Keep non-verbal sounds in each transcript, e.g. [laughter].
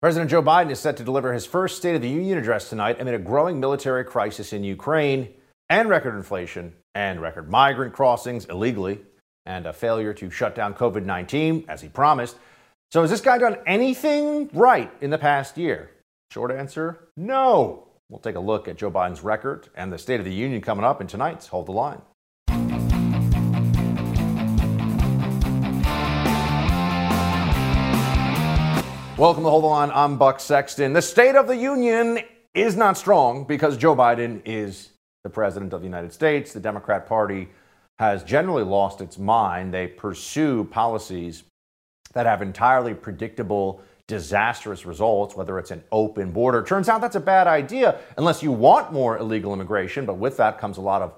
President Joe Biden is set to deliver his first State of the Union address tonight amid a growing military crisis in Ukraine and record inflation and record migrant crossings illegally and a failure to shut down COVID 19 as he promised. So, has this guy done anything right in the past year? Short answer no. We'll take a look at Joe Biden's record and the State of the Union coming up in tonight's Hold the Line. Welcome to Hold the Line. I'm Buck Sexton. The State of the Union is not strong because Joe Biden is the President of the United States. The Democrat Party has generally lost its mind. They pursue policies that have entirely predictable, disastrous results, whether it's an open border. Turns out that's a bad idea unless you want more illegal immigration, but with that comes a lot of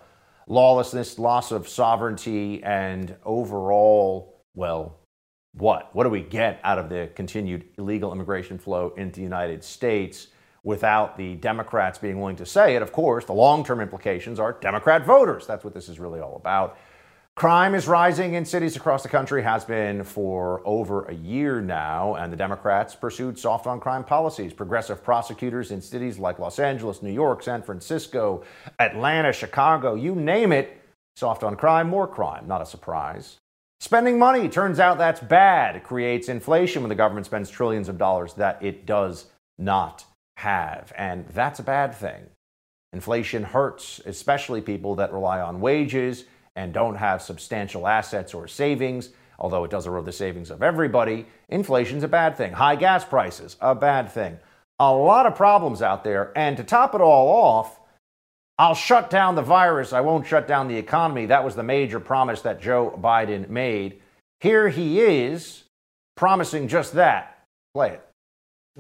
lawlessness, loss of sovereignty, and overall, well, what? What do we get out of the continued illegal immigration flow into the United States without the Democrats being willing to say it? Of course, the long term implications are Democrat voters. That's what this is really all about. Crime is rising in cities across the country, has been for over a year now, and the Democrats pursued soft on crime policies. Progressive prosecutors in cities like Los Angeles, New York, San Francisco, Atlanta, Chicago, you name it, soft on crime, more crime. Not a surprise. Spending money, turns out that's bad. It creates inflation when the government spends trillions of dollars that it does not have. And that's a bad thing. Inflation hurts, especially people that rely on wages and don't have substantial assets or savings. Although it does erode the savings of everybody, inflation's a bad thing. High gas prices, a bad thing. A lot of problems out there. And to top it all off, I'll shut down the virus. I won't shut down the economy. That was the major promise that Joe Biden made. Here he is promising just that. Play it.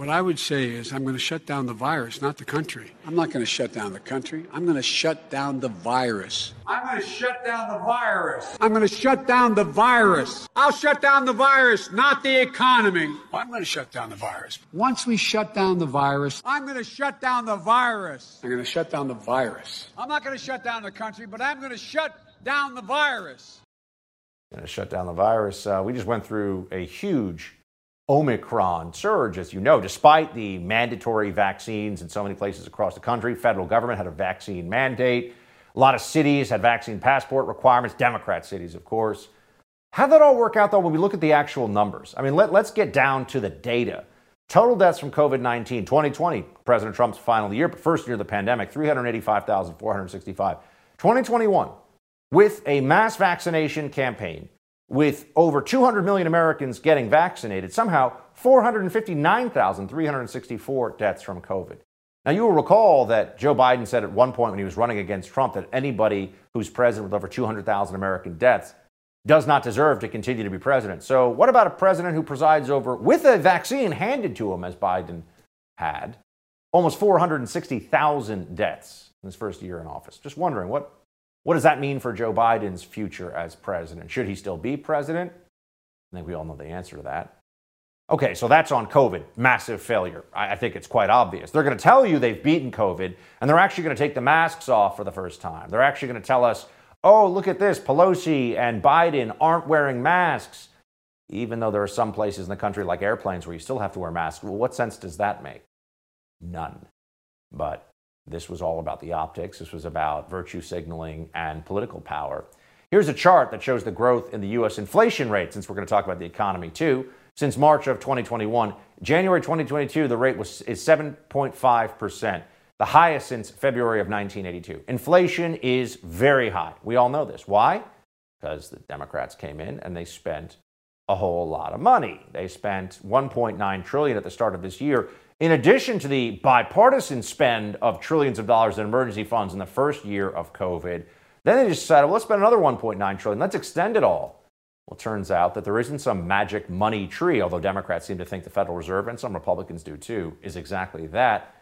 What I would say is, I'm going to shut down the virus, not the country. I'm not going to shut down the country. I'm going to shut down the virus. I'm going to shut down the virus. I'm going to shut down the virus. I'll shut down the virus, not the economy. I'm going to shut down the virus. Once we shut down the virus, I'm going to shut down the virus. I'm going to shut down the virus. I'm not going to shut down the country, but I'm going to shut down the virus. Going to shut down the virus. Uh, we just went through a huge Omicron surge, as you know, despite the mandatory vaccines in so many places across the country. Federal government had a vaccine mandate. A lot of cities had vaccine passport requirements, Democrat cities, of course. How'd that all work out, though, when we look at the actual numbers? I mean, let, us get down to the data. Total deaths from COVID 19, 2020, President Trump's final year, but first year of the pandemic, 385,465. 2021, with a mass vaccination campaign, with over 200 million Americans getting vaccinated, somehow 459,364 deaths from COVID. Now, you will recall that Joe Biden said at one point when he was running against Trump that anybody who's president with over 200,000 American deaths does not deserve to continue to be president. So, what about a president who presides over, with a vaccine handed to him, as Biden had, almost 460,000 deaths in his first year in office? Just wondering, what, what does that mean for Joe Biden's future as president? Should he still be president? I think we all know the answer to that. Okay, so that's on COVID. Massive failure. I, I think it's quite obvious. They're going to tell you they've beaten COVID, and they're actually going to take the masks off for the first time. They're actually going to tell us, oh, look at this. Pelosi and Biden aren't wearing masks, even though there are some places in the country, like airplanes, where you still have to wear masks. Well, what sense does that make? None. But this was all about the optics. This was about virtue signaling and political power. Here's a chart that shows the growth in the U.S. inflation rate, since we're going to talk about the economy too. Since March of 2021, January 2022, the rate was, is 7.5%, the highest since February of 1982. Inflation is very high. We all know this. Why? Because the Democrats came in and they spent a whole lot of money. They spent 1.9 trillion at the start of this year in addition to the bipartisan spend of trillions of dollars in emergency funds in the first year of COVID, then they just decided, well, let's spend another 1.9 trillion. Let's extend it all. Well, it turns out that there isn't some magic money tree, although Democrats seem to think the Federal Reserve, and some Republicans do too, is exactly that.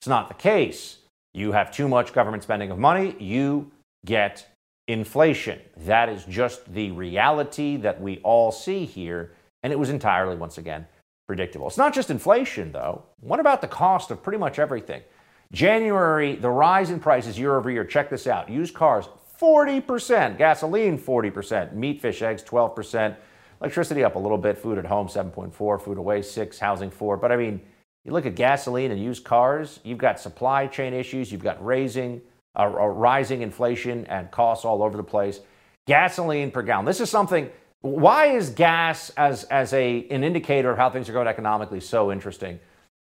It's not the case. You have too much government spending of money, you get inflation. That is just the reality that we all see here. And it was entirely, once again, predictable. It's not just inflation, though. What about the cost of pretty much everything? January, the rise in prices year over year. Check this out used cars, 40%, gasoline, 40%, meat, fish, eggs, 12%, electricity up a little bit, food at home, 7.4, food away, 6, housing, 4. But I mean, You look at gasoline and used cars, you've got supply chain issues, you've got raising, uh, uh, rising inflation and costs all over the place. Gasoline per gallon. This is something. Why is gas as, as a, an indicator of how things are going economically so interesting?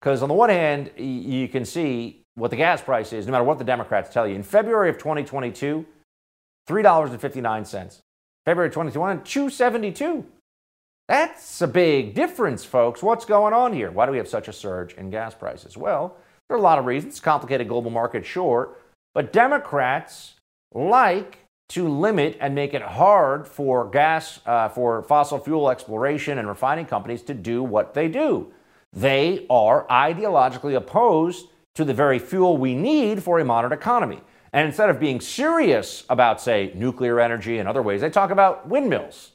Because on the one hand, you can see what the gas price is, no matter what the Democrats tell you. In February of 2022, $3.59. February 2021, 272. That's a big difference, folks. What's going on here? Why do we have such a surge in gas prices? Well, there are a lot of reasons. Complicated global market, sure. But Democrats like to limit and make it hard for gas, uh, for fossil fuel exploration and refining companies to do what they do. They are ideologically opposed to the very fuel we need for a modern economy. And instead of being serious about, say, nuclear energy and other ways, they talk about windmills.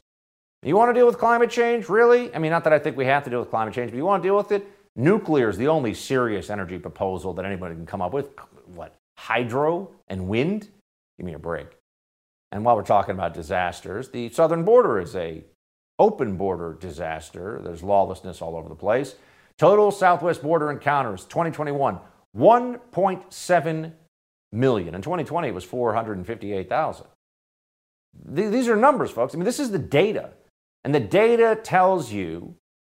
You want to deal with climate change? Really? I mean, not that I think we have to deal with climate change, but you want to deal with it? Nuclear is the only serious energy proposal that anybody can come up with. What? Hydro and wind? Give me a break. And while we're talking about disasters, the southern border is a open border disaster. There's lawlessness all over the place. Total southwest border encounters 2021 1.7 million. In 2020 it was 458,000. These are numbers, folks. I mean, this is the data. And the data tells you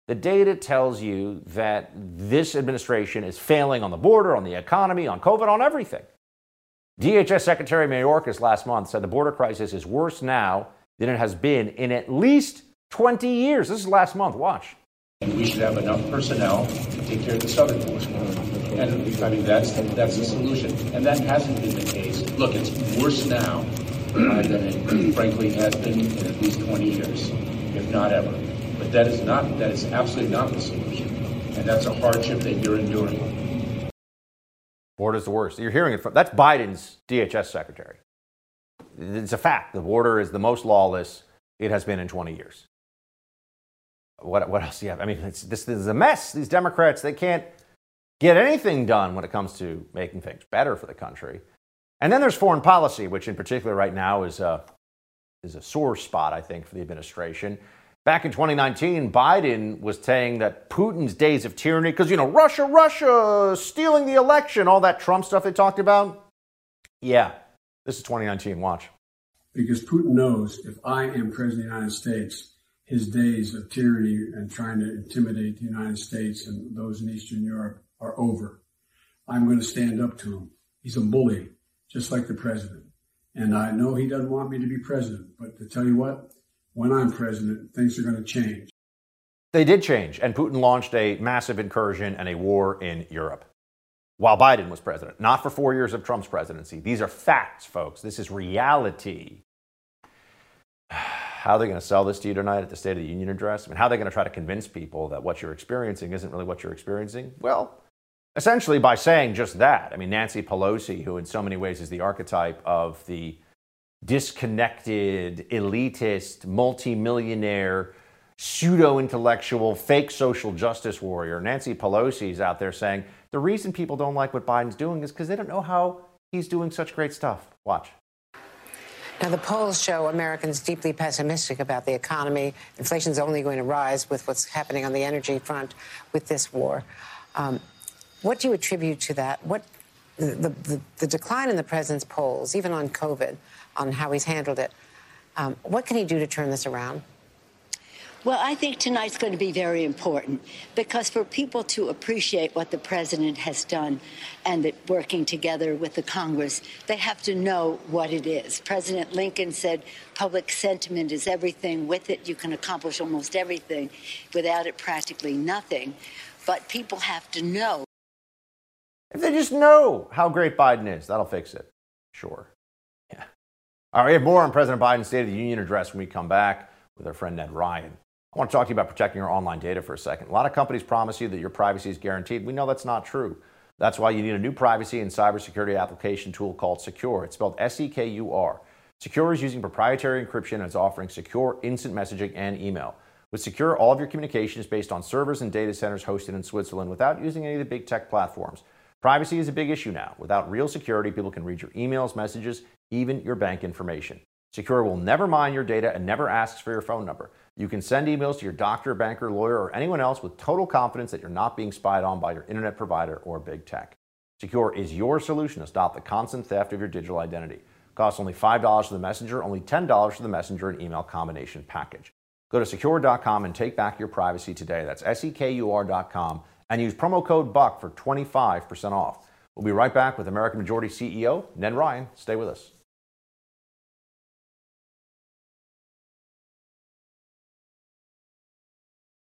the data tells you that this administration is failing on the border, on the economy, on COVID, on everything. DHS Secretary Mayorkas last month said the border crisis is worse now than it has been in at least 20 years. This is last month. Watch. We should have enough personnel to take care of the southern border. And I mean, that's that's the solution. And that hasn't been the case. Look, it's worse now than it frankly has been in at least 20 years, if not ever. But that is not, that is absolutely not the solution. And that's a hardship that you're enduring. Border's the worst. You're hearing it from, that's Biden's DHS secretary. It's a fact. The border is the most lawless it has been in 20 years. What, what else do you have? I mean, this, this is a mess. These Democrats, they can't get anything done when it comes to making things better for the country. And then there's foreign policy, which in particular right now is a, is a sore spot, I think, for the administration. Back in 2019, Biden was saying that Putin's days of tyranny, because, you know, Russia, Russia, stealing the election, all that Trump stuff they talked about. Yeah, this is 2019. Watch. Because Putin knows if I am president of the United States, his days of tyranny and trying to intimidate the United States and those in Eastern Europe are over. I'm going to stand up to him. He's a bully, just like the president. And I know he doesn't want me to be president, but to tell you what, when I'm president, things are going to change. They did change, and Putin launched a massive incursion and a war in Europe while Biden was president, not for four years of Trump's presidency. These are facts, folks. This is reality. [sighs] How are they going to sell this to you tonight at the State of the Union address? I mean, how are they going to try to convince people that what you're experiencing isn't really what you're experiencing? Well, essentially by saying just that. I mean, Nancy Pelosi, who in so many ways is the archetype of the disconnected, elitist, multimillionaire, pseudo intellectual, fake social justice warrior, Nancy Pelosi is out there saying the reason people don't like what Biden's doing is because they don't know how he's doing such great stuff. Watch. Now, the polls show Americans deeply pessimistic about the economy. Inflation's only going to rise with what's happening on the energy front with this war. Um, what do you attribute to that? What the, the, the, decline in the president's polls, even on COVID, on how he's handled it, um, what can he do to turn this around? Well, I think tonight's going to be very important because for people to appreciate what the president has done and that working together with the Congress, they have to know what it is. President Lincoln said public sentiment is everything. With it, you can accomplish almost everything. Without it, practically nothing. But people have to know. If they just know how great Biden is, that'll fix it. Sure. All right, we have more on President Biden's State of the Union address when we come back with our friend Ned Ryan. I want to talk to you about protecting your online data for a second. A lot of companies promise you that your privacy is guaranteed. We know that's not true. That's why you need a new privacy and cybersecurity application tool called Sekur. It's spelled S E K U R. Sekur is using proprietary encryption and it's offering secure instant messaging and email. With Sekur, all of your communication is based on servers and data centers hosted in Switzerland without using any of the big tech platforms. Privacy is a big issue now. Without real security, people can read your emails, messages, even your bank information. Sekur will never mine your data and never asks for your phone number. You can send emails to your doctor, banker, lawyer, or anyone else with total confidence that you're not being spied on by your internet provider or big tech. Sekur is your solution to stop the constant theft of your digital identity. Costs only $5 for the messenger, only $10 for the messenger and email combination package. Go to sekur.com and take back your privacy today. That's S E K U R.com and use promo code BUCK for 25% off. We'll be right back with American Majority CEO Ned Ryan. Stay with us.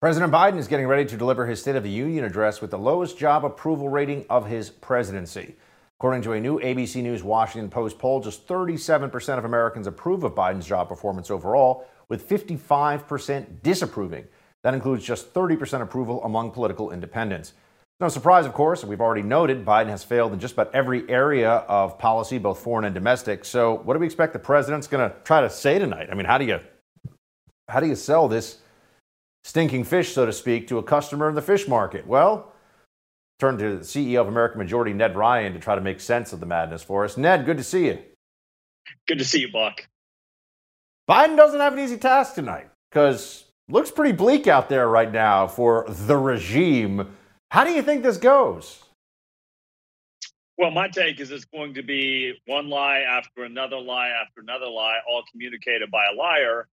President Biden is getting ready to deliver his State of the Union address with the lowest job approval rating of his presidency. According to a new ABC News Washington Post poll, just 37% of Americans approve of Biden's job performance overall, with 55% disapproving. That includes just 30% approval among political independents. No surprise, of course, we've already noted Biden has failed in just about every area of policy, both foreign and domestic. So, what do we expect the president's going to try to say tonight? I mean, how do you how do you sell this stinking fish, so to speak, to a customer in the fish market? Well, turn to the CEO of American Majority, Ned Ryan, to try to make sense of the madness for us. Ned, good to see you. Good to see you, Buck. Biden doesn't have an easy task tonight because looks pretty bleak out there right now for the regime. How do you think this goes? Well, my take is it's going to be one lie after another lie after another lie, all communicated by a liar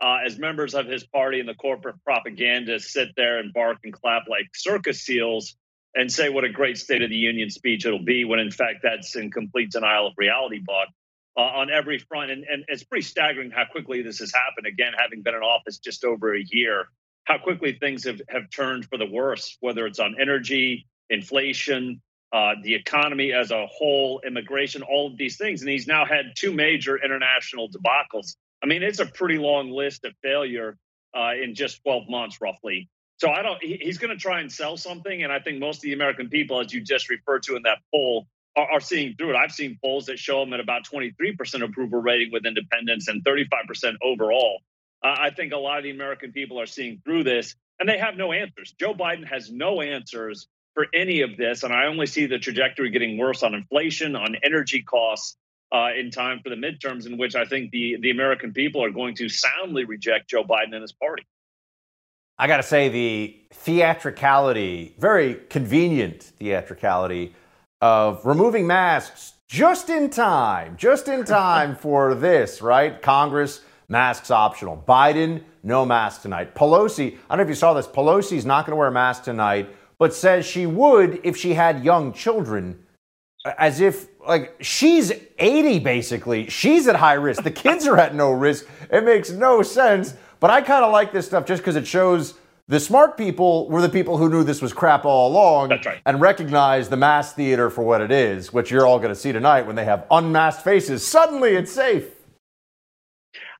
uh, as members of his party and the corporate propagandists sit there and bark and clap like circus seals and say what a great State of the Union speech it'll be, when in fact that's in complete denial of reality, Buck, uh, on every front. And, and it's pretty staggering how quickly this has happened. Again, having been in office just over a year, how quickly things have, have turned for the worse, whether it's on energy, inflation, uh, the economy as a whole, immigration, all of these things. And he's now had two major international debacles I mean, it's a pretty long list of failure uh, in just 12 months, roughly. So I don't. He, he's going to try and sell something, and I think most of the American people, as you just referred to in that poll, are, are seeing through it. I've seen polls that show him at about 23% approval rating with independents and 35% overall. Uh, I think a lot of the American people are seeing through this, and they have no answers. Joe Biden has no answers for any of this, and I only see the trajectory getting worse on inflation, on energy costs, uh, in time for the midterms, in which I think the the American people are going to soundly reject Joe Biden and his party. I got to say, the theatricality, very convenient theatricality of removing masks just in time, just in time [laughs] for this, right? Congress, masks optional. Biden, no mask tonight. Pelosi, I don't know if you saw this, Pelosi's not going to wear a mask tonight, but says she would if she had young children as if like she's 80 basically she's at high risk the kids are at no risk it makes no sense but i kind of like this stuff just because it shows the smart people were the people who knew this was crap all along right. and recognized the mass theater for what it is which you're all going to see tonight when they have unmasked faces suddenly it's safe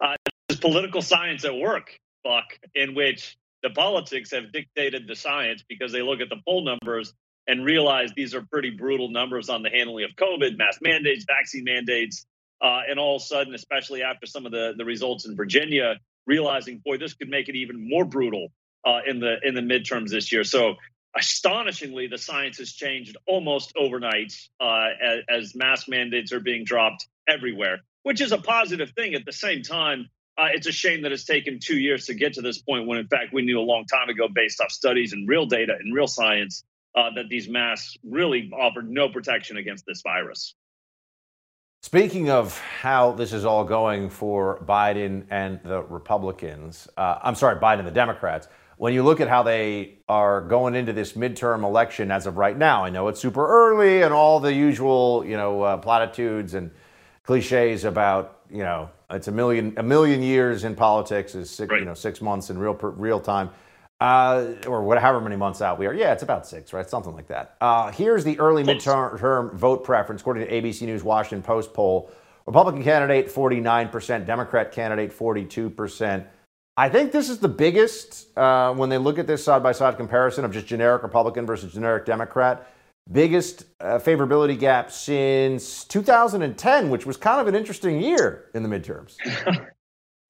uh, there's political science at work buck in which the politics have dictated the science because they look at the poll numbers and realize these are pretty brutal numbers on the handling of COVID, mask mandates, vaccine mandates, uh, and all of a sudden, especially after some of the, the results in Virginia, realizing, boy, this could make it even more brutal uh, in the in the midterms this year. So astonishingly, the science has changed almost overnight uh, as, as mask mandates are being dropped everywhere, which is a positive thing. At the same time, uh, it's a shame that it's taken two years to get to this point when, in fact, we knew a long time ago, based off studies and real data and real science, uh, that these masks really offered no protection against this virus. Speaking of how this is all going for Biden and the Republicans, uh, I'm sorry, Biden and the Democrats, when you look at how they are going into this midterm election as of right now, I know it's super early and all the usual, you know, uh, platitudes and cliches about, you know, it's a million a million years in politics is six, right. you know six months in real real time uh, or whatever many months out we are. Yeah, it's about six, right? Something like that. Uh, here's the early midterm vote preference according to ABC News Washington Post poll. Republican candidate 49%, Democrat candidate 42%. I think this is the biggest uh, when they look at this side by side comparison of just generic Republican versus generic Democrat. Biggest uh, favorability gap since 2010, which was kind of an interesting year in the midterms. [laughs]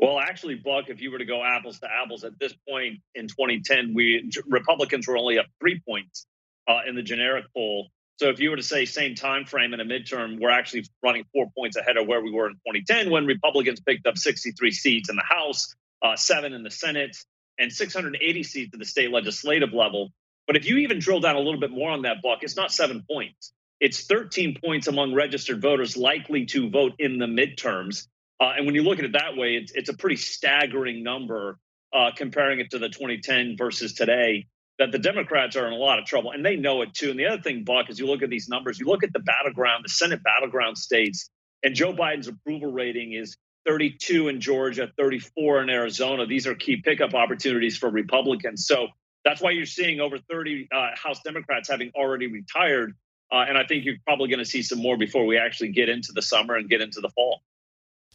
Well, actually, Buck, if you were to go apples to apples at this point in 2010, we Republicans were only up three points uh, in the generic poll. So if you were to say same time frame in a midterm, we're actually running four points ahead of where we were in 2010 when Republicans picked up 63 seats in the House, uh, seven in the Senate, and 680 seats at the state legislative level. But if you even drill down a little bit more on that buck, it's not seven points. It's 13 points among registered voters likely to vote in the midterms. Uh, and when you look at it that way, it's, it's a pretty staggering number uh, comparing it to the 2010 versus today. That the Democrats are in a lot of trouble, and they know it too. And the other thing, Buck, is you look at these numbers, you look at the battleground, the Senate battleground states, and Joe Biden's approval rating is 32 in Georgia, 34 in Arizona. These are key pickup opportunities for Republicans. So that's why you're seeing over 30 uh, House Democrats having already retired. Uh, and I think you're probably going to see some more before we actually get into the summer and get into the fall.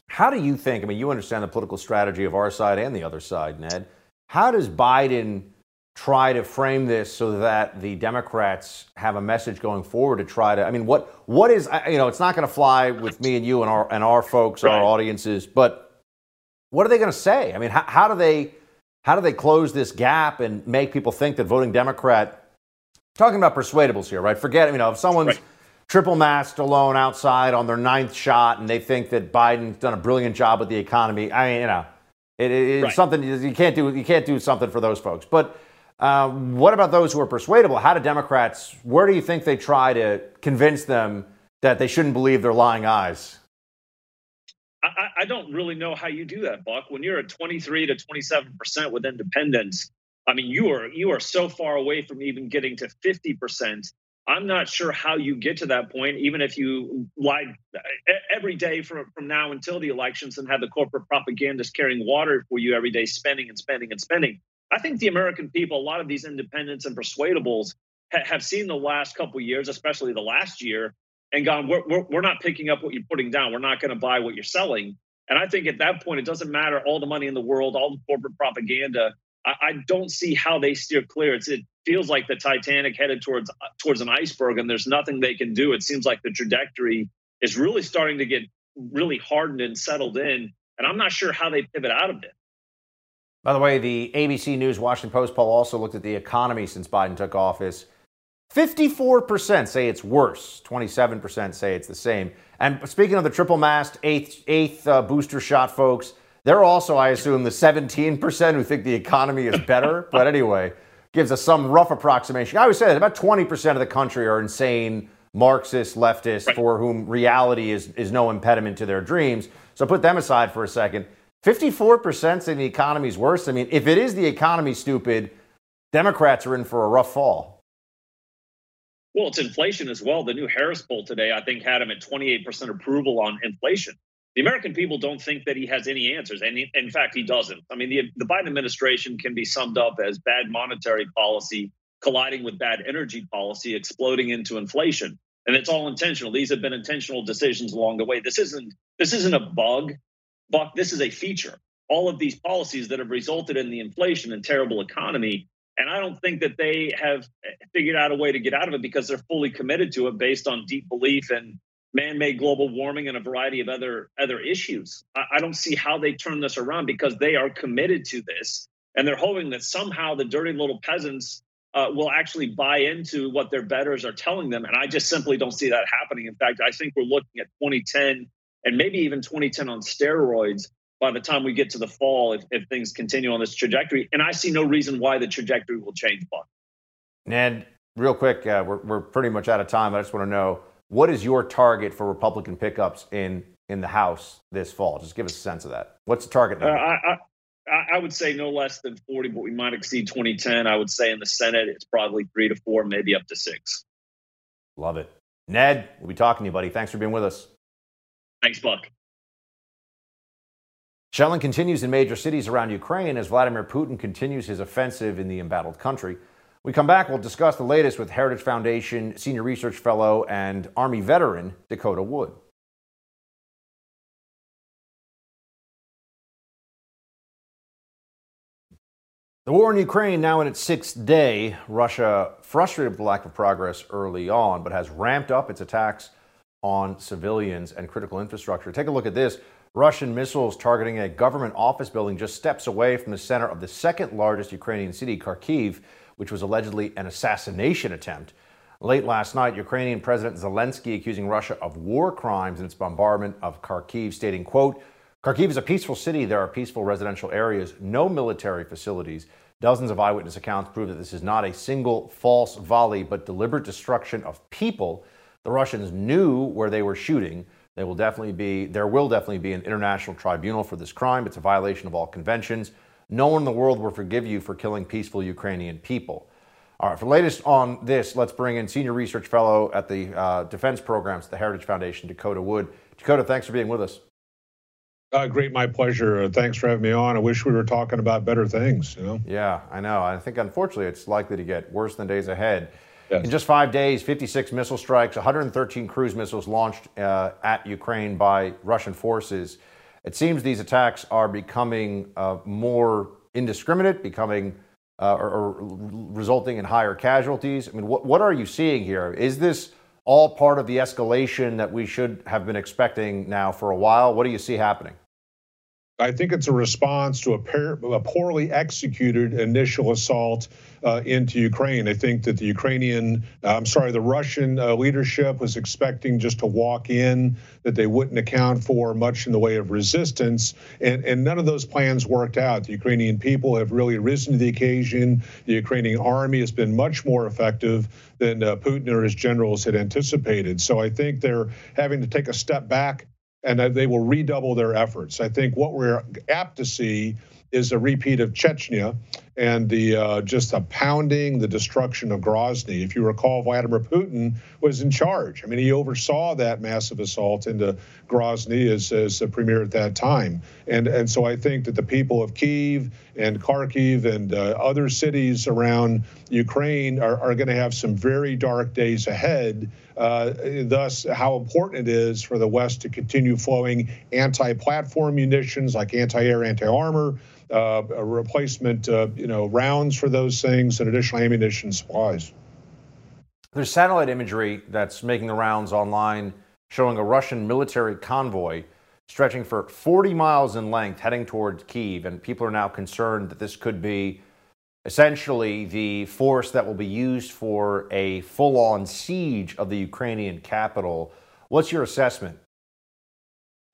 How do you think? I mean, you understand the political strategy of our side and the other side, Ned. How does Biden try to frame this so that the Democrats have a message going forward to try to? I mean, what what is you know? It's not going to fly with me and you and our and our folks, right. our audiences. But what are they going to say? I mean, how, how do they how do they close this gap and make people think that voting Democrat? Talking about persuadables here, right? Forget, you know, if someone's right triple masked alone outside on their ninth shot, and they think that Biden's done a brilliant job with the economy. I mean, you know, it, it, it's right. something you can't do. You can't do something for those folks. But uh, what about those who are persuadable? How do Democrats? Where do you think they try to convince them that they shouldn't believe their lying eyes? I, I don't really know how you do that, Buck. When you're at 23 to 27 percent with independents, I mean, you are you are so far away from even getting to 50 percent I'm not sure how you get to that point, even if you lied every day from, from now until the elections and have the corporate propagandists carrying water for you every day, spending and spending and spending. I think the American people, a lot of these independents and persuadables, ha- have seen the last couple years, especially the last year, and gone, we're, we're, we're not picking up what you're putting down. We're not going to buy what you're selling. And I think at that point, it doesn't matter all the money in the world, all the corporate propaganda. I, I don't see how they steer clear. It's, it feels like the Titanic headed towards towards an iceberg, and there's nothing they can do. It seems like the trajectory is really starting to get really hardened and settled in, and I'm not sure how they pivot out of it. By the way, the ABC News Washington Post poll also looked at the economy since Biden took office. 54% say it's worse. 27% say it's the same. And speaking of the triple masked eighth, eighth uh, booster shot folks, they're also, I assume, the 17% who think the economy is better. [laughs] but anyway, gives us some rough approximation. I always say that about 20% of the country are insane Marxist leftists right. for whom reality is, is no impediment to their dreams. So put them aside for a second. 54% say the economy's worse. I mean, if it is the economy, stupid, Democrats are in for a rough fall. Well, it's inflation as well. The new Harris poll today, I think, had him at 28% approval on inflation the American people don't think that he has any answers. And in fact, he doesn't. I mean, the, the Biden administration can be summed up as bad monetary policy colliding with bad energy policy, exploding into inflation. And it's all intentional. These have been intentional decisions along the way. This isn't this isn't a bug, Buck. This is a feature. All of these policies that have resulted in the inflation and terrible economy. And I don't think that they have figured out a way to get out of it because they're fully committed to it based on deep belief and man-made global warming and a variety of other other issues. I, I, don't see how they turn this around because they are committed to this, and they're hoping that somehow the dirty little peasants uh, will actually buy into what their betters are telling them. And I just simply don't see that happening. In fact, I think we're looking at 2010 and maybe even 2010 on steroids by the time we get to the fall if, if things continue on this trajectory. And I see no reason why the trajectory will change, Buck. Ned, real quick, uh, we're, we're pretty much out of time. I just want to know what is your target for Republican pickups in in the House this fall? Just give us a sense of that. What's the target? Uh, I, I, I, would say no less than 40, but we might exceed 2010. I would say in the Senate, it's probably three to four, maybe up to six. Love it. Ned, we'll be talking to you, buddy. Thanks for being with us. Thanks, Buck. Shelling continues in major cities around Ukraine as Vladimir Putin continues his offensive in the embattled country. We come back, we'll discuss the latest with Heritage Foundation Senior Research Fellow and Army veteran Dakota Wood. The war in Ukraine now in its sixth day. Russia, frustrated with the lack of progress early on, but has ramped up its attacks on civilians and critical infrastructure. Take a look at this. Russian missiles targeting a government office building just steps away from the center of the second largest Ukrainian city, Kharkiv which was allegedly an assassination attempt. Late last night, Ukrainian President Zelensky accusing Russia of war crimes in its bombardment of Kharkiv, stating, quote, Kharkiv is a peaceful city. There are peaceful residential areas, no military facilities. Dozens of eyewitness accounts prove that this is not a single false volley, but deliberate destruction of people. The Russians knew where they were shooting. They will definitely be, there will definitely be an international tribunal for this crime. It's a violation of all conventions. No one in the world will forgive you for killing peaceful Ukrainian people. All right, for the latest on this, let's bring in Senior Research Fellow at the uh, Defense Programs at the Heritage Foundation, Dakota Wood. Dakota, thanks for being with us. Uh, great, my pleasure. Thanks for having me on. I wish we were talking about better things. You know. Yeah, I know. I think unfortunately it's likely to get worse than days ahead. Yes. In just five days, 56 missile strikes, 113 cruise missiles launched uh, at Ukraine by Russian forces. It seems these attacks are becoming uh, more indiscriminate, becoming uh, or, or, resulting in higher casualties. I mean, what what are you seeing here? Is this all part of the escalation that we should have been expecting now for a while? What do you see happening? I think it's a response to a, a poorly executed initial assault uh, into Ukraine. I think that the Ukrainian, I'm sorry, the Russian uh, leadership was expecting just to walk in, that they wouldn't account for much in the way of resistance, and, and none of those plans worked out. The Ukrainian people have really risen to the occasion. The Ukrainian army has been much more effective than uh, Putin or his generals had anticipated. So I think they're having to take a step back and they will redouble their efforts. I think what we're apt to see is a repeat of Chechnya and the uh, just the pounding, the destruction of Grozny. If you recall, Vladimir Putin was in charge. I mean, he oversaw that massive assault into Grozny as, as the premier at that time. And and so I think that the people of Kiev and Kharkiv and uh, other cities around Ukraine are, are going to have some very dark days ahead. Uh, thus, how important it is for the West to continue flowing anti-platform munitions like anti-air, anti-armor uh, replacement, uh, you know, rounds for those things and additional ammunition supplies. There's satellite imagery that's making the rounds online showing a Russian military convoy stretching for 40 miles in length heading towards Kiev, and people are now concerned that this could be essentially the force that will be used for a full on siege of the Ukrainian capital. What's your assessment?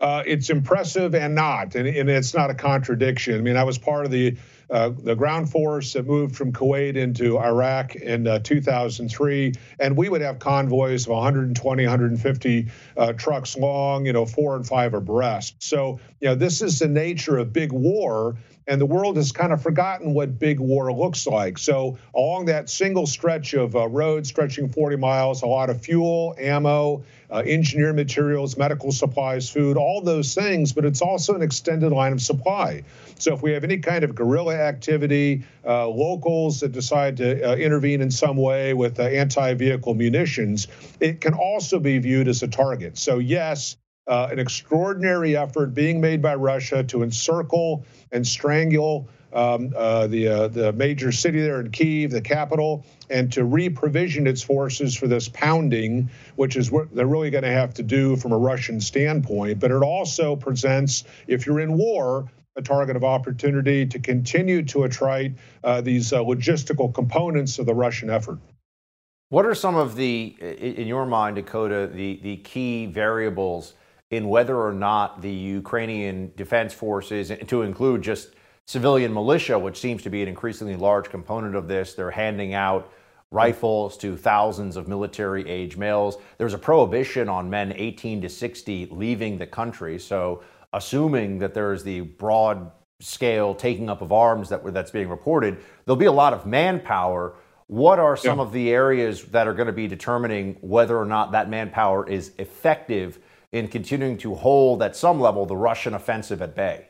uh, it's impressive and not, and, and, it's not a contradiction. I mean, I was part of the uh, the ground force that moved from Kuwait into Iraq in uh, 2003, and we would have convoys of 120, 150 uh, trucks long, you know, four and five abreast. So, you know, this is the nature of big war and the world has kind of forgotten what big war looks like. So along that single stretch of uh, road stretching 40 miles, a lot of fuel, ammo, uh, engineered materials, medical supplies, food, all those things, but it's also an extended line of supply. So if we have any kind of guerrilla activity, uh, locals that decide to uh, intervene in some way with uh, anti-vehicle munitions, it can also be viewed as a target. So yes, uh, an extraordinary effort being made by Russia to encircle and strangle um, uh, the uh, the major city there in Kiev, the capital, and to reprovision its forces for this pounding, which is what they're really going to have to do from a Russian standpoint. But it also presents, if you're in war, a target of opportunity to continue to attrite uh, these uh, logistical components of the Russian effort. What are some of the, in your mind, Dakota, the, the key variables in whether or not the Ukrainian defense forces, to include just civilian militia, which seems to be an increasingly large component of this, they're handing out rifles to thousands of military age males. There's a prohibition on men 18 to 60 leaving the country. So, assuming that there is the broad scale taking up of arms that that's being reported, there'll be a lot of manpower. What are some yeah. of the areas that are going to be determining whether or not that manpower is effective in continuing to hold at some level the Russian offensive at bay?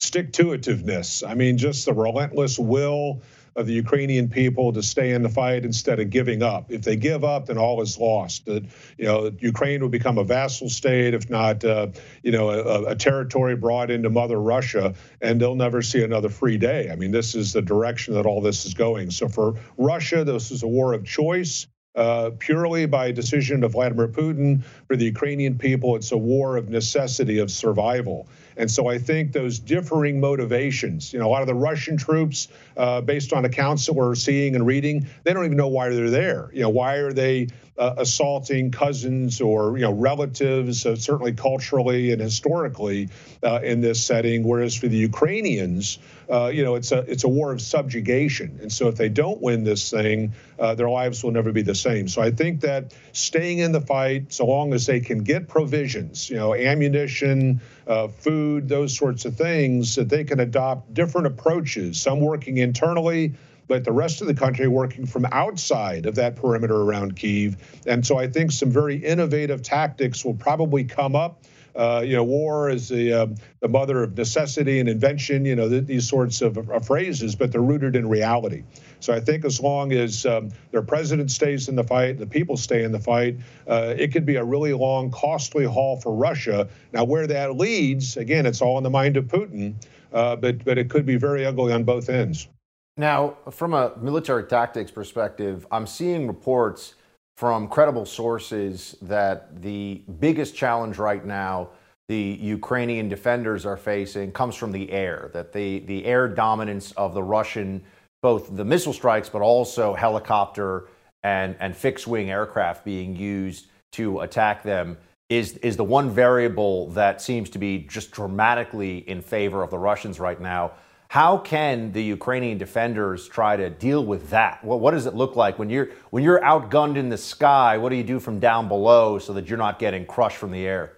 Stick to itiveness. I mean, just the relentless will of the Ukrainian people to stay in the fight instead of giving up. If they give up, then all is lost. That you know, Ukraine will become a vassal state, if not, uh, you know, a, a, territory brought into Mother Russia, and they'll never see another free day. I mean, this is the direction that all this is going. So for Russia, this is a war of choice. Uh, purely by decision of Vladimir Putin. For the Ukrainian people, it's a war of necessity, of survival. And so I think those differing motivations, you know, a lot of the Russian troops, uh, based on accounts that we're seeing and reading, they don't even know why they're there. You know, why are they uh, assaulting cousins or you know relatives, uh, certainly culturally and historically uh, in this setting. Whereas for the Ukrainians, uh, you know, it's a it's a war of subjugation, and so if they don't win this thing, uh, their lives will never be the same. So I think that staying in the fight, so long as they can get provisions, you know, ammunition, uh, food, those sorts of things, that they can adopt different approaches. Some working internally but the rest of the country working from outside of that perimeter around Kiev. And so I think some very innovative tactics will probably come up. Uh, you know, war is the, uh, the mother of necessity and invention, you know, th- these sorts of, of, phrases, but they're rooted in reality. So I think as long as um, their president stays in the fight, the people stay in the fight, uh, it could be a really long, costly haul for Russia. Now, where that leads, again, it's all in the mind of Putin, uh, but, but it could be very ugly on both ends. Now, from a military tactics perspective, I'm seeing reports from credible sources that the biggest challenge right now the Ukrainian defenders are facing comes from the air, that the, the air dominance of the Russian, both the missile strikes, but also helicopter and, and fixed wing aircraft being used to attack them is, is the one variable that seems to be just dramatically in favor of the Russians right now. How can the Ukrainian defenders try to deal with that? What does it look like when you're when you're outgunned in the sky? What do you do from down below so that you're not getting crushed from the air?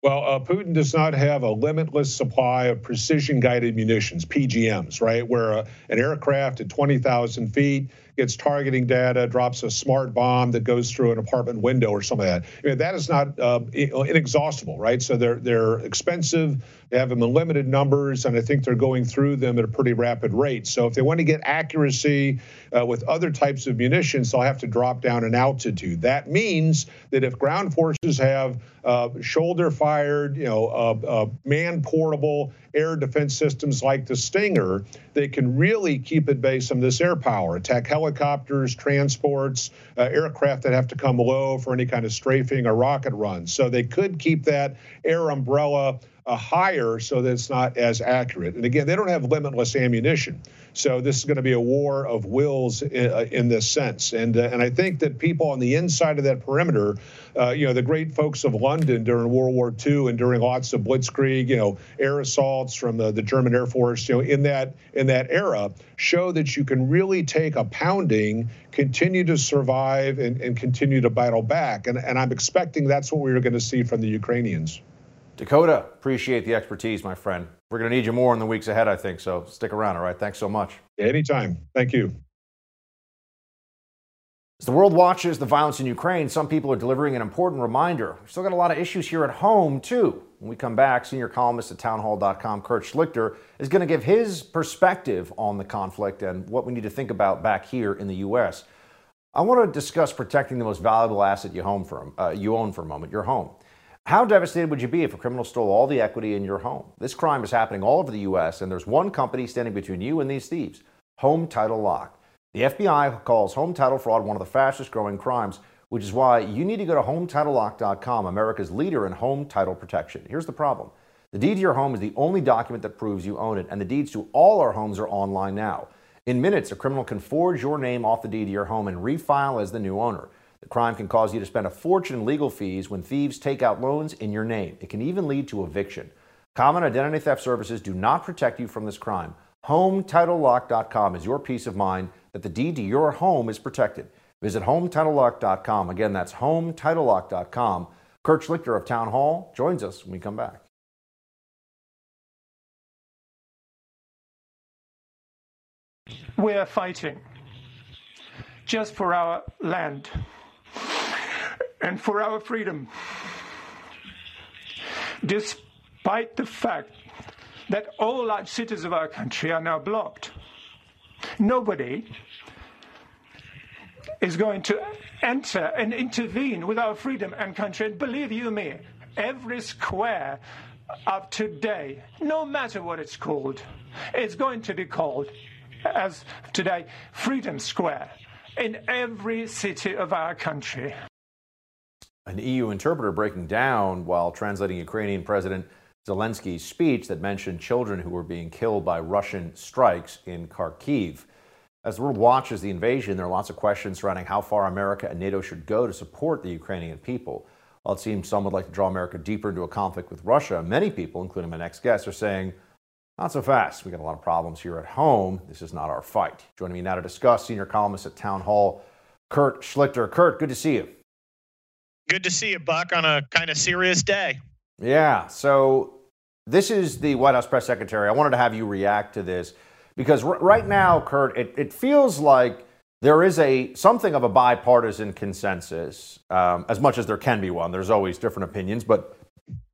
Well, uh, Putin does not have a limitless supply of precision guided munitions, PGMs, right? Where uh, an aircraft at 20,000 feet gets targeting data, drops a smart bomb that goes through an apartment window or something like that. I mean, that is not uh, inexhaustible, right? So they're they're expensive. They have them in limited numbers, and I think they're going through them at a pretty rapid rate. So if they want to get accuracy uh, with other types of munitions, they'll have to drop down in altitude. That means that if ground forces have uh, shoulder fired, you know, uh, uh, man portable air defense systems like the Stinger, they can really keep at bay some of this air power, attack helicopters, transports, uh, aircraft that have to come low for any kind of strafing or rocket runs. So they could keep that air umbrella uh, higher so that it's not as accurate. And again, they don't have limitless ammunition. So this is going to be a war of wills in, uh, in this sense. And uh, and I think that people on the inside of that perimeter, uh, you know, the great folks of London during World War II and during lots of blitzkrieg, you know, air assaults from the, the German Air Force, you know, in that in that era, show that you can really take a pounding, continue to survive, and, and continue to battle back. And and I'm expecting that's what we're going to see from the Ukrainians. Dakota, appreciate the expertise, my friend. We're going to need you more in the weeks ahead, I think. So stick around, all right? Thanks so much. Anytime. Thank you. As the world watches the violence in Ukraine, some people are delivering an important reminder. We've still got a lot of issues here at home, too. When we come back, senior columnist at townhall.com, Kurt Schlichter, is going to give his perspective on the conflict and what we need to think about back here in the U.S. I want to discuss protecting the most valuable asset you, home for, uh, you own for a moment, your home. How devastated would you be if a criminal stole all the equity in your home? This crime is happening all over the U.S., and there's one company standing between you and these thieves Home Title Lock. The FBI calls home title fraud one of the fastest growing crimes, which is why you need to go to HometitleLock.com, America's leader in home title protection. Here's the problem the deed to your home is the only document that proves you own it, and the deeds to all our homes are online now. In minutes, a criminal can forge your name off the deed to your home and refile as the new owner. The crime can cause you to spend a fortune in legal fees when thieves take out loans in your name. It can even lead to eviction. Common identity theft services do not protect you from this crime. HomeTitleLock.com is your peace of mind that the deed to your home is protected. Visit HomeTitleLock.com. Again, that's HomeTitleLock.com. Kurt Schlichter of Town Hall joins us when we come back. We are fighting just for our land and for our freedom. Despite the fact that all large cities of our country are now blocked, nobody is going to enter and intervene with our freedom and country. And believe you me, every square of today, no matter what it's called, is going to be called, as today, Freedom Square in every city of our country an EU interpreter breaking down while translating Ukrainian President Zelensky's speech that mentioned children who were being killed by Russian strikes in Kharkiv. As the world watches the invasion, there are lots of questions surrounding how far America and NATO should go to support the Ukrainian people. While it seems some would like to draw America deeper into a conflict with Russia, many people, including my next guest, are saying, not so fast. We got a lot of problems here at home. This is not our fight. Joining me now to discuss, senior columnist at Town Hall, Kurt Schlichter. Kurt, good to see you. Good to see you, Buck, on a kind of serious day. Yeah. So this is the White House press secretary. I wanted to have you react to this because r- right now, Kurt, it, it, feels like there is a something of a bipartisan consensus, um, as much as there can be one. There's always different opinions, but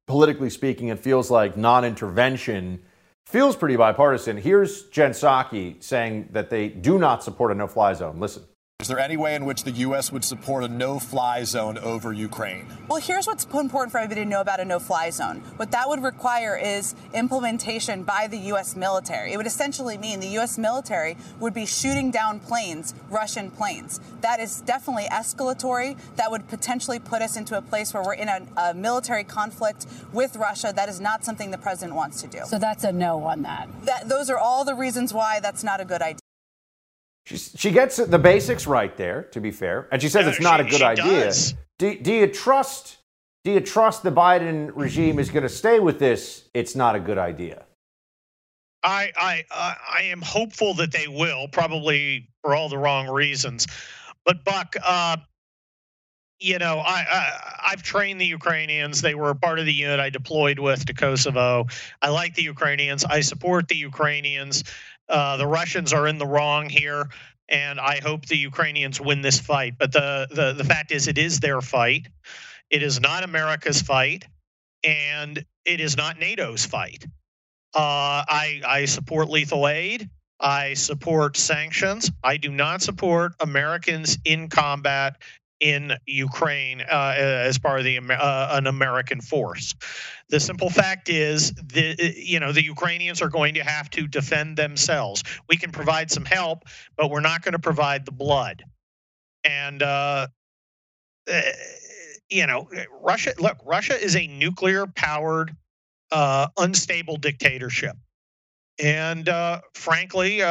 politically speaking, it feels like non-intervention feels pretty bipartisan. Here's Jen Psaki saying that they do not support a no-fly zone. Listen. Is there any way in which the U.S. would support a no fly zone over Ukraine? Well, here's what's important for everybody to know about a no fly zone. What that would require is implementation by the U.S. military. It would essentially mean the U.S. military would be shooting down planes, Russian planes. That is definitely escalatory. That would potentially put us into a place where we're in a, a military conflict with Russia. That is not something the president wants to do. So that's a no on that. that those are all the reasons why that's not a good idea. She, she gets the basics right there, to be fair, and she says it's not she, a good idea. Do, do you trust? Do you trust the Biden regime is going to stay with this? It's not a good idea. I I I am hopeful that they will, probably for all the wrong reasons. But Buck, uh, you know, I, I have trained the Ukrainians. They were a part of the unit I deployed with to Kosovo. I like the Ukrainians. I support the Ukrainians. Uh, the Russians are in the wrong here, and I hope the Ukrainians win this fight. But the, the, the fact is, it is their fight. It is not America's fight, and it is not NATO's fight. Uh, I, I support lethal aid. I support sanctions. I do not support Americans in combat in Ukraine uh, as part of the uh, an American force. The simple fact is, the you know the Ukrainians are going to have to defend themselves. We can provide some help, but we're not going to provide the blood. And uh, uh, you know, Russia. Look, Russia is a nuclear-powered, uh, unstable dictatorship, and uh, frankly,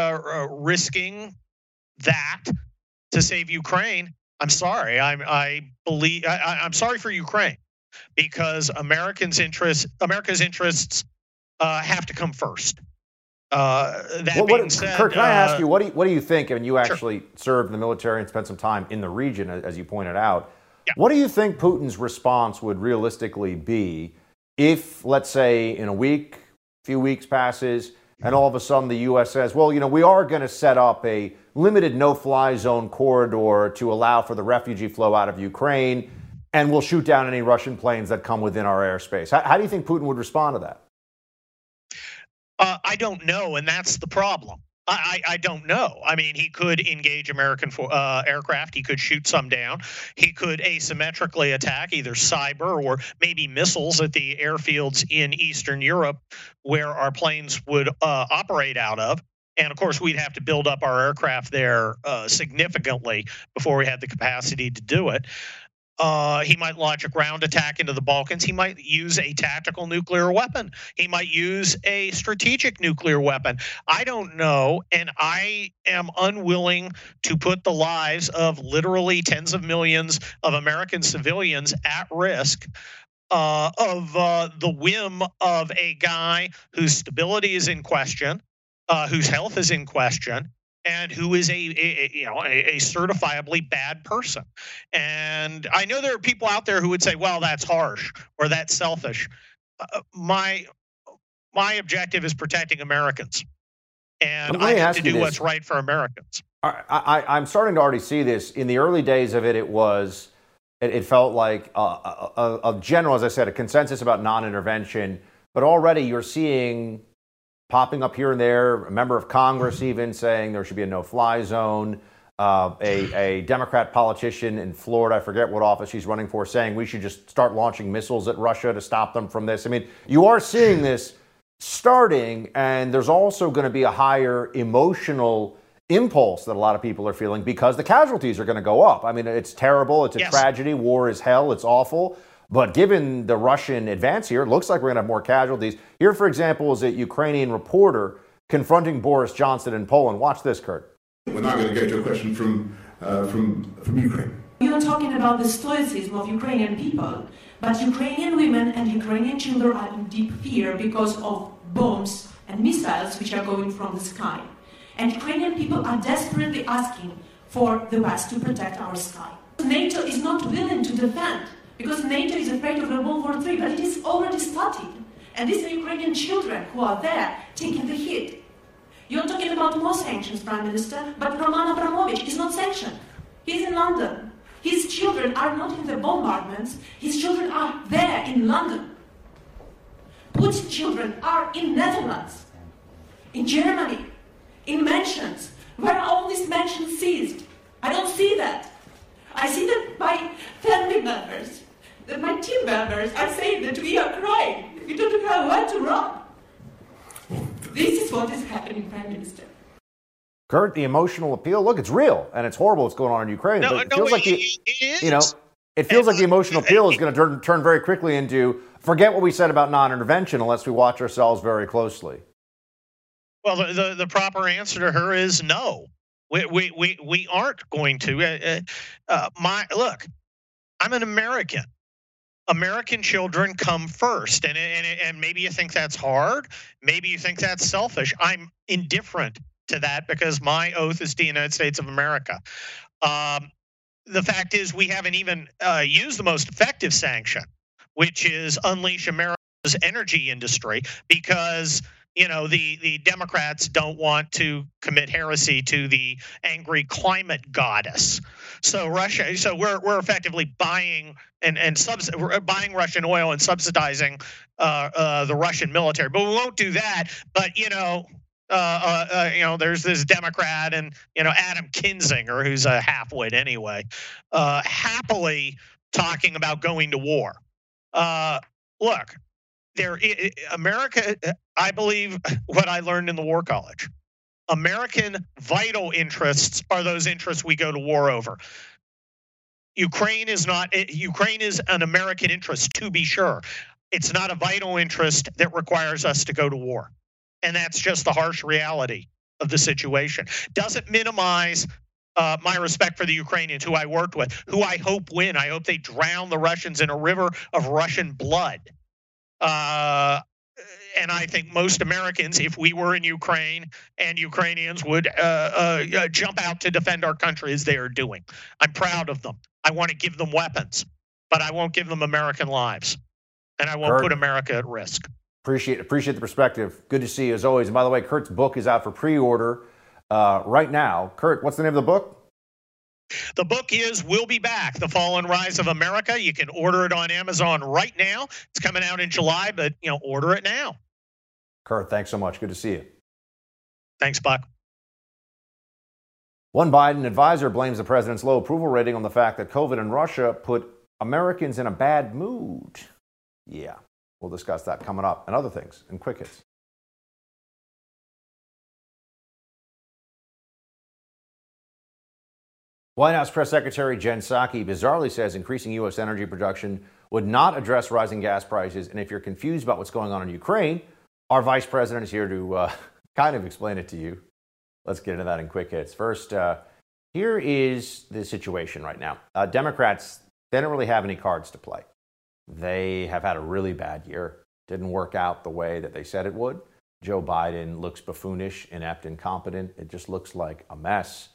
risking that to save Ukraine I'm sorry. I'm I believe I, I'm sorry for Ukraine because Americans' interests America's interests uh, have to come first. Uh, that well, being said, Kurt, can I ask uh, you what do you, what do you think? I mean, you actually sure. served in the military and spent some time in the region, as you pointed out. Yeah. What do you think Putin's response would realistically be if, let's say, in a week, a few weeks passes, and all of a sudden the U.S. says, well, you know, we are going to set up a limited no fly zone corridor to allow for the refugee flow out of Ukraine, and we'll shoot down any Russian planes that come within our airspace. How, how do you think Putin would respond to that? Uh, I don't know, and that's the problem. I, I, don't know. I mean, he could engage American uh, aircraft. He could shoot some down. He could asymmetrically attack either cyber or maybe missiles at the airfields in Eastern Europe where our planes would uh, operate out of. And of course, we'd have to build up our aircraft there uh, significantly before we had the capacity to do it. Uh, he might launch a ground attack into the Balkans. He might use a tactical nuclear weapon. He might use a strategic nuclear weapon. I don't know. And I am unwilling to put the lives of literally tens of millions of American civilians at risk. Uh, of uh, the whim of a guy whose stability is in question, uh, whose health is in question, and who is a, a, you know a, a, certifiably bad person. And I know there are people out there who would say, "Well, that's harsh or that's selfish." Uh, uh my my objective is protecting Americans, and I have to do what's right for Americans. I, am starting to already see this. In the early days of it, it was it, it felt like a, a, a general, as I said, a consensus about non-intervention. But already you're seeing popping up here and there, a member of Congress even saying there should be a no fly zone. Uh, a, a Democrat politician in Florida, I forget what office she's running for, saying we should just start launching missiles at Russia to stop them from this. I mean, you are seeing this starting, and there's also going to be a higher emotional impulse that a lot of people are feeling because the casualties are going to go up. I mean, it's terrible, it's a yes. tragedy, war is hell, it's awful. But given the Russian advance here, it looks like we're going to have more casualties. Here, for example, is a Ukrainian reporter confronting Boris Johnson in Poland. Watch this, Kurt. We're now going to go to a question from, uh, from, from Ukraine. You're talking about the stoicism of Ukrainian people, but Ukrainian women and Ukrainian children are in deep fear because of bombs and missiles which are going from the sky. And Ukrainian people are desperately asking for the West to protect our sky. NATO is not willing to defend because NATO is afraid of a World War III, but it is already started. And these are Ukrainian children who are there taking the hit. You're talking about more sanctions, Prime Minister, but Roman Abramovich is not sanctioned. He's in London. His children are not in the bombardments, his children are there in London. Putin's children are in Netherlands, in Germany, in mansions. Where are all these mansions seized? I don't see that. I see that my family members, that my team members are saying that we are crying. We don't know where to run. This is what is happening, Prime Minister. Kurt, the emotional appeal. Look, it's real and it's horrible what's going on in Ukraine. No, but it no, feels like it- the, it you know, it feels like the emotional appeal is going to turn, turn very quickly into forget what we said about non-intervention unless we watch ourselves very closely. Well, the, the, the proper answer to her is no. We, we, we, we aren't going to. Uh, uh, uh, my Look, I'm an American. American children come first. And, and, and maybe you think that's hard. Maybe you think that's selfish. I'm indifferent to that because my oath is to the United States of America. Um, the fact is, we haven't even uh, used the most effective sanction, which is unleash America's energy industry, because you know the the Democrats don't want to commit heresy to the angry climate goddess. So Russia, so we're we're effectively buying and and subs, buying Russian oil and subsidizing uh, uh, the Russian military, but we won't do that. But you know, uh, uh, uh, you know, there's this Democrat and you know Adam Kinzinger, who's a halfwit anyway, uh, happily talking about going to war. Look, there, America. I believe what I learned in the War College. American vital interests are those interests we go to war over. Ukraine is not. eh, Ukraine is an American interest, to be sure. It's not a vital interest that requires us to go to war. And that's just the harsh reality of the situation. Doesn't minimize uh, my respect for the Ukrainians who I worked with, who I hope win. I hope they drown the Russians in a river of Russian blood. Uh, and I think most Americans, if we were in Ukraine and Ukrainians, would uh, uh, uh, jump out to defend our country as they are doing. I'm proud of them. I want to give them weapons, but I won't give them American lives, and I won't Kurt. put America at risk. Appreciate appreciate the perspective. Good to see you as always. And by the way, Kurt's book is out for pre-order uh, right now. Kurt, what's the name of the book? The book is We'll Be Back The Fall and Rise of America. You can order it on Amazon right now. It's coming out in July, but you know, order it now. Kurt, thanks so much. Good to see you. Thanks, Buck. One Biden advisor blames the president's low approval rating on the fact that COVID in Russia put Americans in a bad mood. Yeah, we'll discuss that coming up and other things in quick hits. White House Press Secretary Jen Psaki bizarrely says increasing U.S. energy production would not address rising gas prices. And if you're confused about what's going on in Ukraine, our vice president is here to uh, [laughs] kind of explain it to you. Let's get into that in quick hits. First, uh, here is the situation right now. Uh, Democrats, they don't really have any cards to play. They have had a really bad year. Didn't work out the way that they said it would. Joe Biden looks buffoonish, inept, incompetent. It just looks like a mess.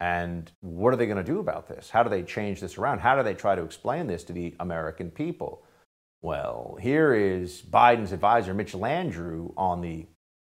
And what are they going to do about this? How do they change this around? How do they try to explain this to the American people? Well, here is Biden's advisor, Mitch Landrieu, on the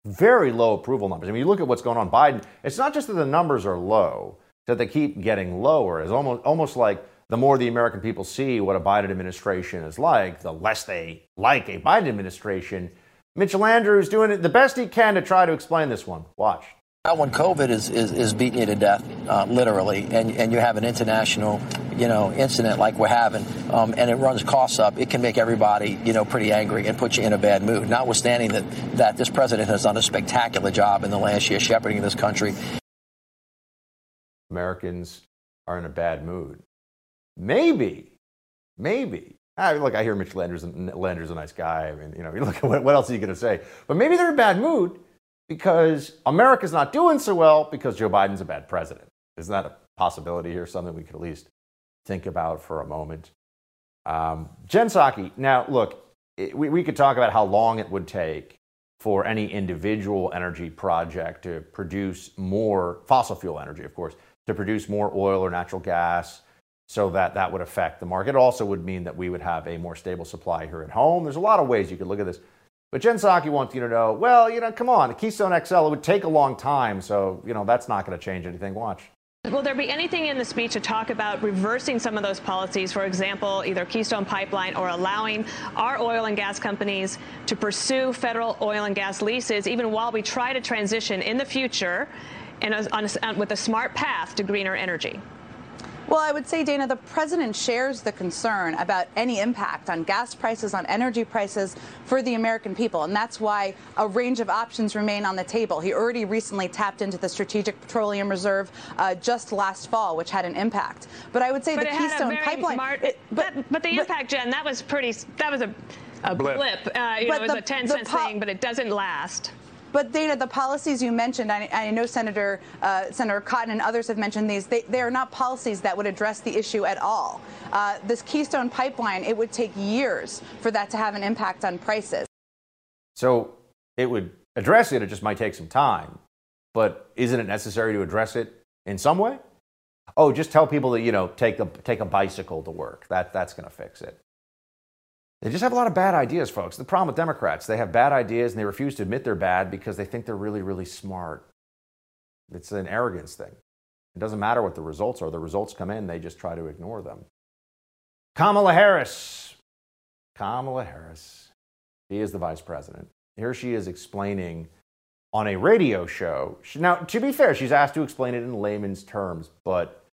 very low approval numbers. I mean, you look at what's going on. Biden, it's not just that the numbers are low, that they keep getting lower. It's almost, almost like the more the American people see what a Biden administration is like, the less they like a Biden administration. Mitch Landrieu is doing the best he can to try to explain this one. Watch. Now, when COVID is, is, is beating you to death, uh, literally, and, and you have an international, you know, incident like we're having, um, and it runs costs up, it can make everybody, you know, pretty angry and put you in a bad mood. Notwithstanding that, that this president has done a spectacular job in the last year shepherding this country. Americans are in a bad mood. Maybe, maybe I mean, look, I hear Mitch Landrieu's, Landrieu's a nice guy. I mean, you know, [laughs] look, what, what else are you going to say? But maybe they're in a bad mood because America's not doing so well because Joe Biden's a bad president. Isn't that a possibility here? Something we could at least think about for a moment. Um, Jen Psaki, now look, it, we, we could talk about how long it would take for any individual energy project to produce more fossil fuel energy, of course, to produce more oil or natural gas so that that would affect the market. It also would mean that we would have a more stable supply here at home. There's a lot of ways you could look at this. But Jen Psaki wants you to know, well, you know, come on, the Keystone XL, it would take a long time. So, you know, that's not going to change anything. Watch. Will there be anything in the speech to talk about reversing some of those policies, for example, either Keystone Pipeline or allowing our oil and gas companies to pursue federal oil and gas leases, even while we try to transition in the future and with a smart path to greener energy? Well, I would say, Dana, the president shares the concern about any impact on gas prices, on energy prices for the American people. And that's why a range of options remain on the table. He already recently tapped into the Strategic Petroleum Reserve uh, just last fall, which had an impact. But I would say but the Keystone Pipeline. it, but, that, but, the but, impact, Jen, that was pretty, that was a, a blip. blip. Uh, you know, it was the, a 10 cent thing, but it doesn't last. But Dana, the policies you mentioned, I, I know Senator uh, Senator Cotton and others have mentioned these. They, they, are not policies that would address the issue at all. Uh, this Keystone pipeline, it would take years for that to have an impact on prices. So it would address it. It just might take some time. But isn't it necessary to address it in some way? Oh, just tell people that you know take a take a bicycle to work. That that's going to fix it. They just have a lot of bad ideas, folks. The problem with Democrats, they have bad ideas and they refuse to admit they're bad because they think they're really, really smart. It's an arrogance thing. It doesn't matter what the results are. The results come in, they just try to ignore them. Kamala Harris. Kamala Harris. She is the vice president. Here she is explaining on a radio show. Now, to be fair, she's asked to explain it in layman's terms, but,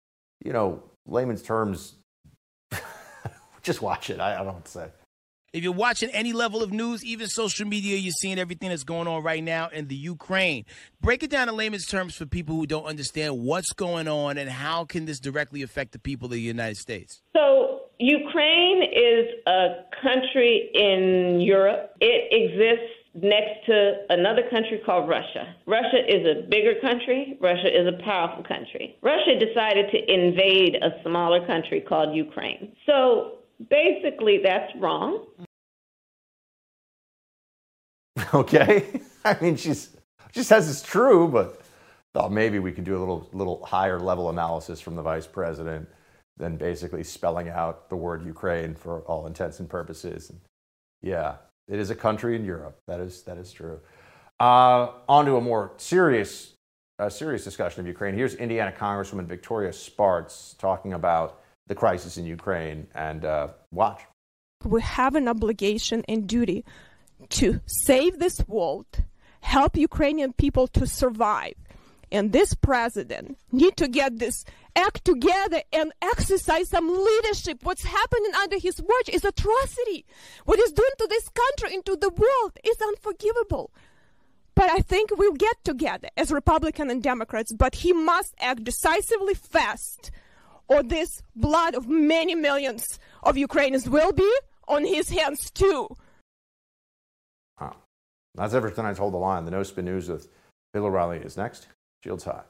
you know, layman's terms, [laughs] just watch it. I, I don't say. If you're watching any level of news, even social media, you're seeing everything that's going on right now in the Ukraine. Break it down in layman's terms for people who don't understand what's going on and how can this directly affect the people of the United States. So Ukraine is a country in Europe. It exists next to another country called Russia. Russia is a bigger country. Russia is a powerful country. Russia decided to invade a smaller country called Ukraine. So basically, that's wrong. [laughs] Okay, I mean she's she says it's true, but thought maybe we could do a little little higher level analysis from the vice president than basically spelling out the word Ukraine for all intents and purposes. And yeah, it is a country in Europe. That is that is true. Uh, on to a more serious uh, serious discussion of Ukraine. Here's Indiana Congresswoman Victoria Spartz talking about the crisis in Ukraine and uh, watch. We have an obligation and duty to save this world, help Ukrainian people to survive. And this president need to get this act together and exercise some leadership. What's happening under his watch is atrocity. What he's doing to this country and to the world is unforgivable. But I think we'll get together as Republican and Democrats, but he must act decisively fast, or this blood of many millions of Ukrainians will be on his hands too. That's everything I told the line. The No Spin News with Bill O'Reilly is next. Shields high.